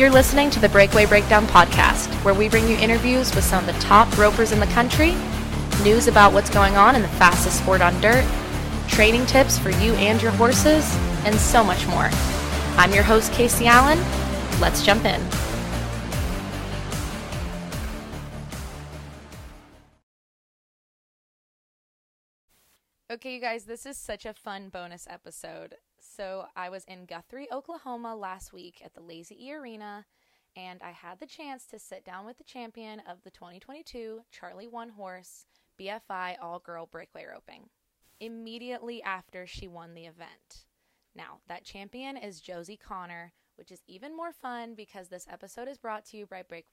You're listening to the Breakaway Breakdown podcast, where we bring you interviews with some of the top ropers in the country, news about what's going on in the fastest sport on dirt, training tips for you and your horses, and so much more. I'm your host, Casey Allen. Let's jump in. Okay, you guys, this is such a fun bonus episode. So, I was in Guthrie, Oklahoma last week at the Lazy E Arena, and I had the chance to sit down with the champion of the 2022 Charlie One Horse BFI All Girl Breakaway Roping immediately after she won the event. Now, that champion is Josie Conner, which is even more fun because this episode is brought to you by Break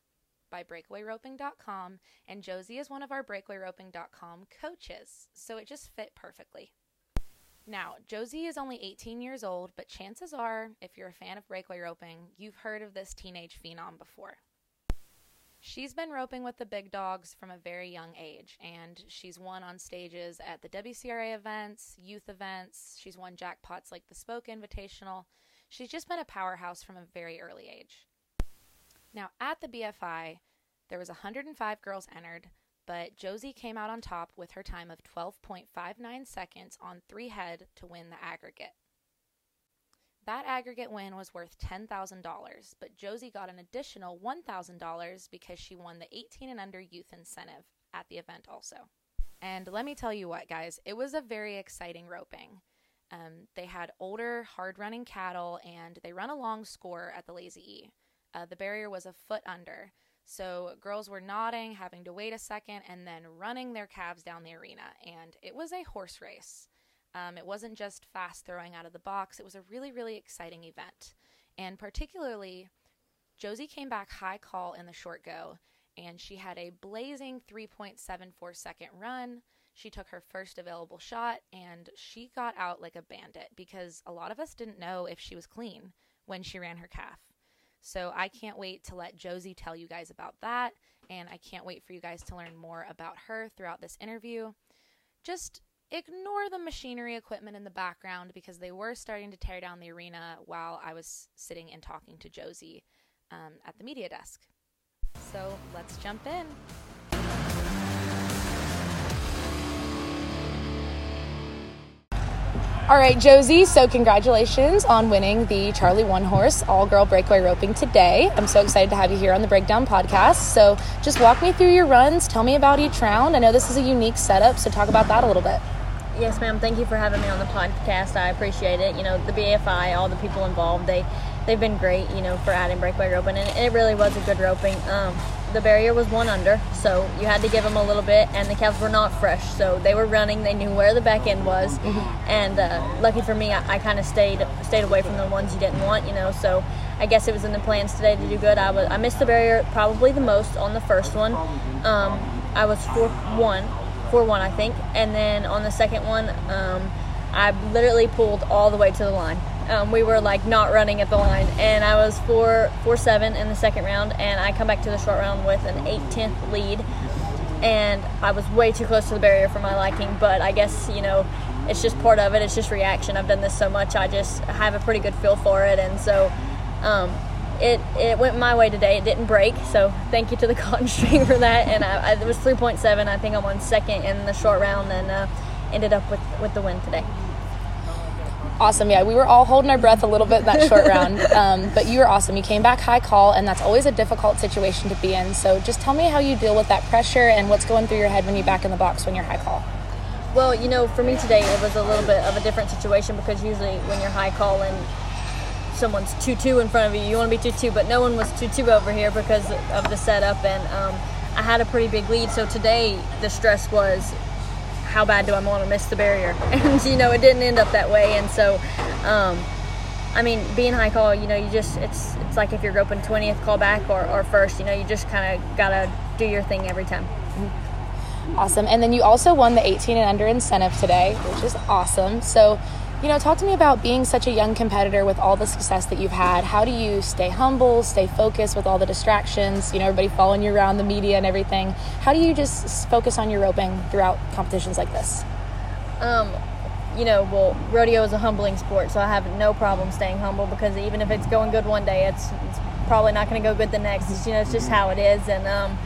by breakawayroping.com, and Josie is one of our breakawayroping.com coaches, so it just fit perfectly. Now, Josie is only 18 years old, but chances are, if you're a fan of breakaway roping, you've heard of this teenage phenom before. She's been roping with the big dogs from a very young age, and she's won on stages at the WCRA events, youth events. She's won jackpots like the Spoke Invitational. She's just been a powerhouse from a very early age. Now, at the BFI, there was 105 girls entered, but Josie came out on top with her time of 12.59 seconds on three head to win the aggregate. That aggregate win was worth $10,000, but Josie got an additional $1,000 because she won the 18 and under youth incentive at the event also. And let me tell you what, guys, it was a very exciting roping. Um, they had older, hard running cattle, and they run a long score at the Lazy E. Uh, the barrier was a foot under. So girls were nodding, having to wait a second, and then running their calves down the arena. And it was a horse race. Um, it wasn't just fast throwing out of the box, it was a really, really exciting event. And particularly, Josie came back high call in the short go, and she had a blazing 3.74 second run. She took her first available shot, and she got out like a bandit because a lot of us didn't know if she was clean when she ran her calf. So I can't wait to let Josie tell you guys about that. And I can't wait for you guys to learn more about her throughout this interview. Just ignore the machinery equipment in the background because they were starting to tear down the arena while I was sitting and talking to Josie um, at the media desk. So let's jump in. All right, Josie, so congratulations on winning the Charlie One Horse All Girl Breakaway Roping today. I'm so excited to have you here on the Breakdown podcast. So, just walk me through your runs. Tell me about each round. I know this is a unique setup, so talk about that a little bit. Yes, ma'am. Thank you for having me on the podcast. I appreciate it. You know, the BFI, all the people involved, they they've been great. You know, for adding breakaway roping, and it really was a good roping. Um, the barrier was one under, so you had to give them a little bit, and the calves were not fresh, so they were running. They knew where the back end was, mm-hmm. and uh, lucky for me, I, I kind of stayed stayed away from the ones you didn't want, you know. So I guess it was in the plans today to do good. I was I missed the barrier probably the most on the first one. Um, I was four one, four one I think, and then on the second one, um, I literally pulled all the way to the line um, we were like not running at the line, and I was four four seven in the second round, and I come back to the short round with an eight tenth lead, and I was way too close to the barrier for my liking. But I guess you know, it's just part of it. It's just reaction. I've done this so much, I just have a pretty good feel for it, and so. Um, it, it went my way today. It didn't break, so thank you to the cotton string for that. And I, I, it was 3.7. I think I won second in the short round, and uh, ended up with with the win today. Awesome. Yeah, we were all holding our breath a little bit in that short round, um, but you were awesome. You came back high call, and that's always a difficult situation to be in. So just tell me how you deal with that pressure and what's going through your head when you're back in the box when you're high call. Well, you know, for me today, it was a little bit of a different situation because usually when you're high call and someone's 2 2 in front of you, you want to be 2 2, but no one was 2 2 over here because of the setup, and um, I had a pretty big lead. So today, the stress was how bad do I want to miss the barrier? And you know, it didn't end up that way. And so, um, I mean, being high call, you know, you just it's it's like if you're roping twentieth call back or, or first, you know, you just kind of gotta do your thing every time. Awesome. And then you also won the 18 and under incentive today, which is awesome. So you know, talk to me about being such a young competitor with all the success that you've had. How do you stay humble, stay focused with all the distractions, you know, everybody following you around, the media and everything? How do you just focus on your roping throughout competitions like this? Um, you know, well, rodeo is a humbling sport, so I have no problem staying humble because even if it's going good one day, it's, it's probably not going to go good the next. It's, you know, it's just how it is. And, um,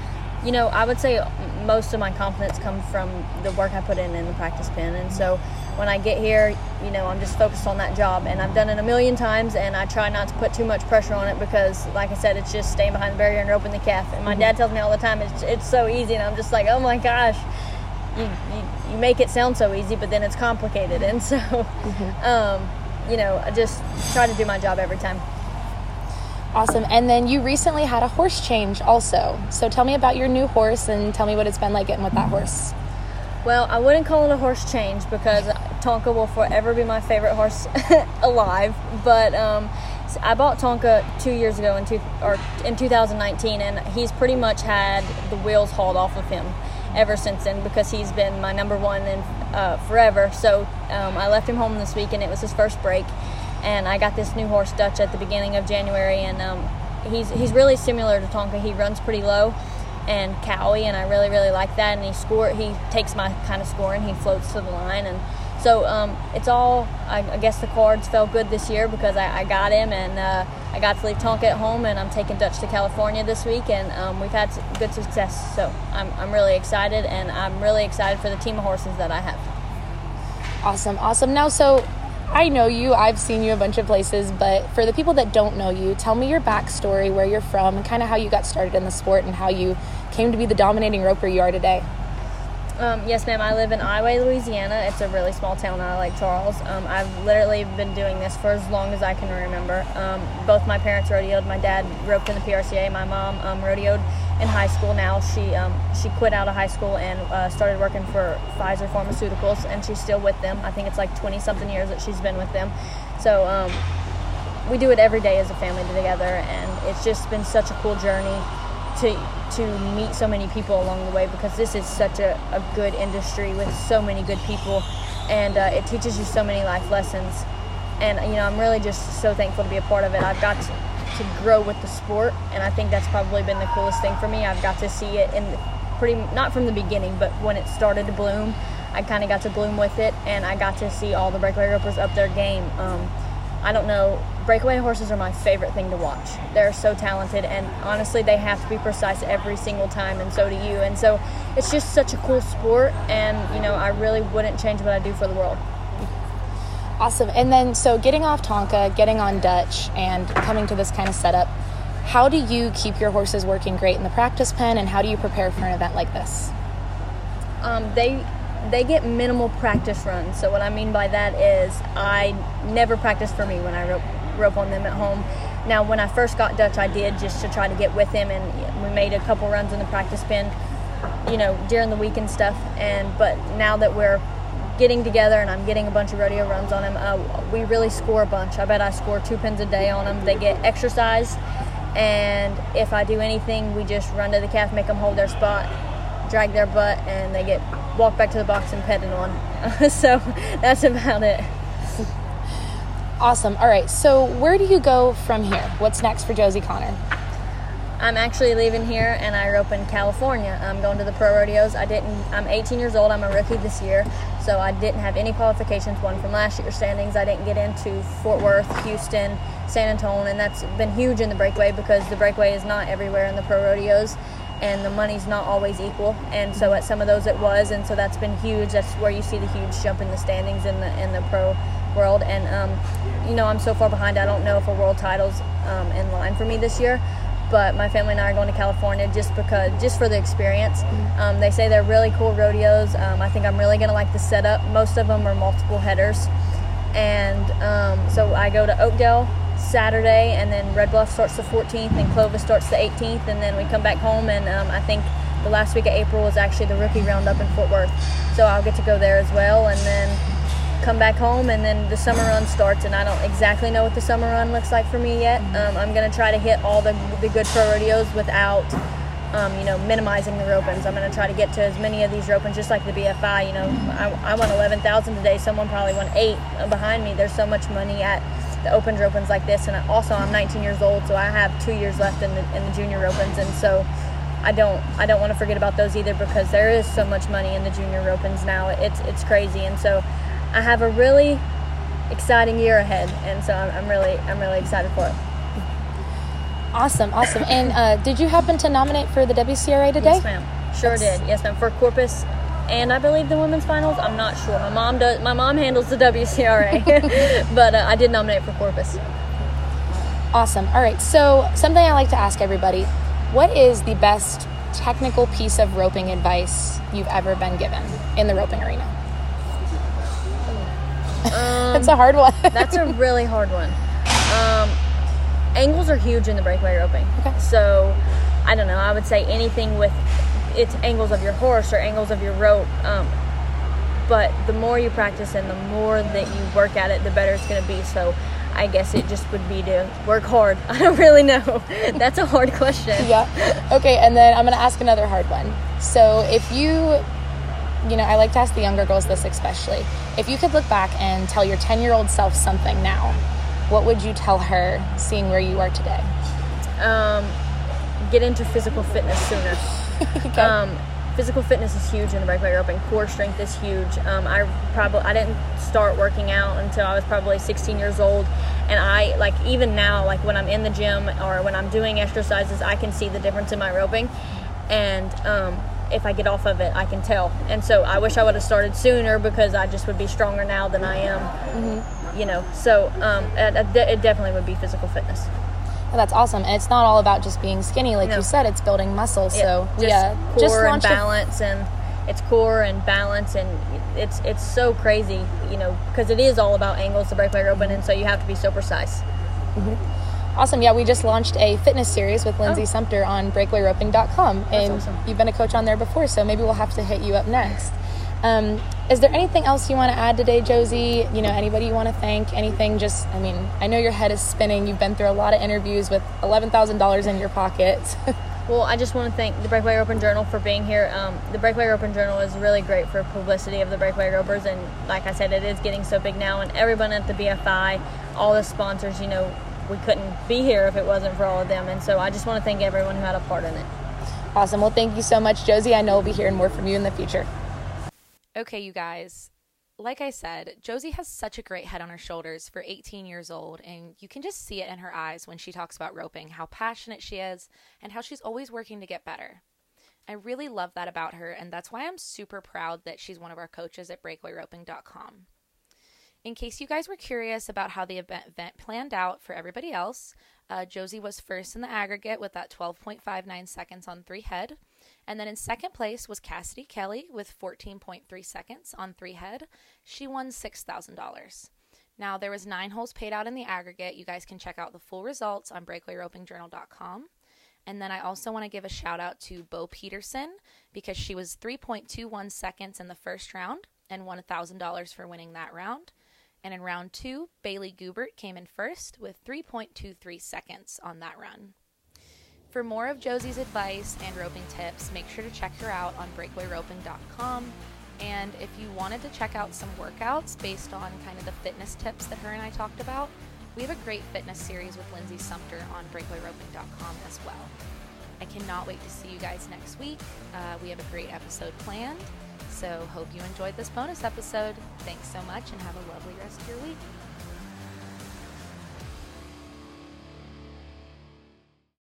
you know, I would say most of my confidence comes from the work I put in in the practice pen. And so when I get here, you know, I'm just focused on that job. And I've done it a million times, and I try not to put too much pressure on it because, like I said, it's just staying behind the barrier and roping the calf. And my dad tells me all the time it's, it's so easy, and I'm just like, oh my gosh. You, you, you make it sound so easy, but then it's complicated. And so, mm-hmm. um, you know, I just try to do my job every time. Awesome. And then you recently had a horse change also. So tell me about your new horse and tell me what it's been like getting with that horse. Well, I wouldn't call it a horse change because Tonka will forever be my favorite horse alive. But um, I bought Tonka two years ago in two, or in 2019, and he's pretty much had the wheels hauled off of him ever since then because he's been my number one in uh, forever. So um, I left him home this week, and it was his first break and I got this new horse Dutch at the beginning of January, and um, he's he's really similar to Tonka. He runs pretty low and cowy, and I really really like that. And he score he takes my kind of score and He floats to the line, and so um, it's all. I, I, guess the cards felt good this year because I, I got him, and uh, I got to leave Tonka at home, and I'm taking Dutch to California this week, and um, we've had good success. So I'm I'm really excited, and I'm really excited for the team of horses that I have. Awesome, awesome. Now, so I know you, I've seen you a bunch of places, but for the people that don't know you, tell me your backstory, where you're from, and kind of how you got started in the sport and how you came to be the dominating roper you are today. Um, yes, ma'am. I live in Iowa, Louisiana. It's a really small town out of Lake Charles. Um, I've literally been doing this for as long as I can remember. Um, both my parents rodeoed. My dad roped in the PRCA. My mom um, rodeoed in high school now. She um, she quit out of high school and uh, started working for Pfizer Pharmaceuticals, and she's still with them. I think it's like 20 something years that she's been with them. So um, we do it every day as a family together, and it's just been such a cool journey to to meet so many people along the way because this is such a, a good industry with so many good people, and uh, it teaches you so many life lessons. And you know, I'm really just so thankful to be a part of it. I've got to, to grow with the sport, and I think that's probably been the coolest thing for me. I've got to see it in pretty not from the beginning, but when it started to bloom, I kind of got to bloom with it, and I got to see all the breakaway ropers up their game. Um, I don't know. Breakaway horses are my favorite thing to watch. They're so talented, and honestly, they have to be precise every single time, and so do you. And so, it's just such a cool sport, and you know, I really wouldn't change what I do for the world. Awesome. And then, so getting off Tonka, getting on Dutch, and coming to this kind of setup, how do you keep your horses working great in the practice pen, and how do you prepare for an event like this? Um, they they get minimal practice runs. So what I mean by that is I never practice for me when I rope, rope on them at home. Now, when I first got Dutch, I did just to try to get with him, and we made a couple runs in the practice pen, you know, during the week and stuff. And but now that we're getting together and I'm getting a bunch of rodeo runs on them. Uh, we really score a bunch. I bet I score two pins a day on them. They get exercise, and if I do anything, we just run to the calf, make them hold their spot, drag their butt, and they get walked back to the box and petted on. so that's about it. Awesome. All right. So where do you go from here? What's next for Josie Conner? I'm actually leaving here and I rope in California. I'm going to the pro rodeos. I didn't. I'm 18 years old. I'm a rookie this year, so I didn't have any qualifications. One from last year's standings. I didn't get into Fort Worth, Houston, San Antonio, and that's been huge in the breakaway because the breakaway is not everywhere in the pro rodeos, and the money's not always equal. And so at some of those it was, and so that's been huge. That's where you see the huge jump in the standings in the in the pro world. And um, you know, I'm so far behind. I don't know if a world title's um, in line for me this year but my family and I are going to California just because, just for the experience. Um, they say they're really cool rodeos. Um, I think I'm really gonna like the setup. Most of them are multiple headers, and um, so I go to Oakdale Saturday, and then Red Bluff starts the 14th, and Clovis starts the 18th, and then we come back home, and um, I think the last week of April was actually the rookie roundup in Fort Worth, so I'll get to go there as well, and then come back home and then the summer run starts and I don't exactly know what the summer run looks like for me yet. Um, I'm going to try to hit all the, the good pro rodeos without, um, you know, minimizing the ropings. I'm going to try to get to as many of these ropings just like the BFI. You know, I, I won 11,000 today. Someone probably won eight behind me. There's so much money at the open ropings like this. And also I'm 19 years old, so I have two years left in the, in the junior ropings. And so I don't I don't want to forget about those either because there is so much money in the junior ropings now. It's it's crazy. And so I have a really exciting year ahead, and so I'm, I'm really I'm really excited for it. Awesome, awesome. and uh, did you happen to nominate for the WCRA today? Yes, ma'am. Sure That's- did. Yes, ma'am. For Corpus, and I believe the women's finals. I'm not sure. My mom does. My mom handles the WCRA, but uh, I did nominate for Corpus. Awesome. All right. So, something I like to ask everybody what is the best technical piece of roping advice you've ever been given in the roping arena? That's a hard one. That's a really hard one. Um, angles are huge in the breakaway roping. Okay. So, I don't know. I would say anything with it's angles of your horse or angles of your rope. Um, but the more you practice and the more that you work at it, the better it's going to be. So, I guess it just would be to work hard. I don't really know. That's a hard question. yeah. Okay. And then I'm going to ask another hard one. So, if you, you know, I like to ask the younger girls this especially. If you could look back and tell your 10 year old self something now, what would you tell her seeing where you are today? Um, get into physical fitness sooner. Okay. Um, physical fitness is huge in the breakaway roping. Core strength is huge. Um, I probably I didn't start working out until I was probably 16 years old, and I like even now like when I'm in the gym or when I'm doing exercises, I can see the difference in my roping, and um, if I get off of it, I can tell. And so I wish I would have started sooner because I just would be stronger now than I am. You know, so um, it, it definitely would be physical fitness. Well, that's awesome. And it's not all about just being skinny. Like No. you said, it's building muscle. So just core just and launched a balance and it's core and balance and it's it's so crazy you know because it is all about angles to break breakaway roping and so you have to be so precise Awesome. Yeah, we just launched a fitness series with Lindsay Oh. Sumter on breakawayroping.com. and awesome. you've been a coach on there before, so maybe we'll have to hit you up next. Um, is there anything else you want to add today, Josie? You know, anybody you want to thank? Anything just, I mean, I know your head is spinning. You've been through a lot of interviews with $11,000 in your pocket. well i just want to thank the breakaway roping journal for being here um, the breakaway roping journal is really great for publicity of the breakaway ropers and like i said it is getting so big now and everyone at the bfi all the sponsors you know we couldn't be here if it wasn't for all of them and so i just want to thank everyone who had a part in it awesome. Well, thank you so much, Josie. I know we'll be hearing more from you in the future. Okay, you guys. Like I said, Josie has such a great head on her shoulders for 18 years old, and you can just see it in her eyes when she talks about roping, how passionate she is, and how she's always working to get better. I really love that about her, and that's why I'm super proud that she's one of our coaches at breakawayroping.com. In case you guys were curious about how the event, planned out for everybody else, uh, Josie was first in the aggregate with that 12.59 seconds on three head. And then in second place was Cassidy Kelly with 14.3 seconds on three head. She won $6,000. Now, there was nine holes paid out in the aggregate. You guys can check out the full results on breakawayropingjournal.com. And then I also want to give a shout out to Bo Peterson because she was 3.21 seconds in the first round and won $1,000 for winning that round. And in round two, Bailey Gubert came in first with 3.23 seconds on that run. For more of Josie's advice and roping tips, make sure to check her out on breakawayroping.com. And if you wanted to check out some workouts based on kind of the fitness tips that her and I talked about, we have a great fitness series with Lindsay Sumter on breakawayroping.com as well. I cannot wait to see you guys next week. Uh, we have a great episode planned. So, hope you enjoyed this bonus episode. Thanks so much and have a lovely rest of your week.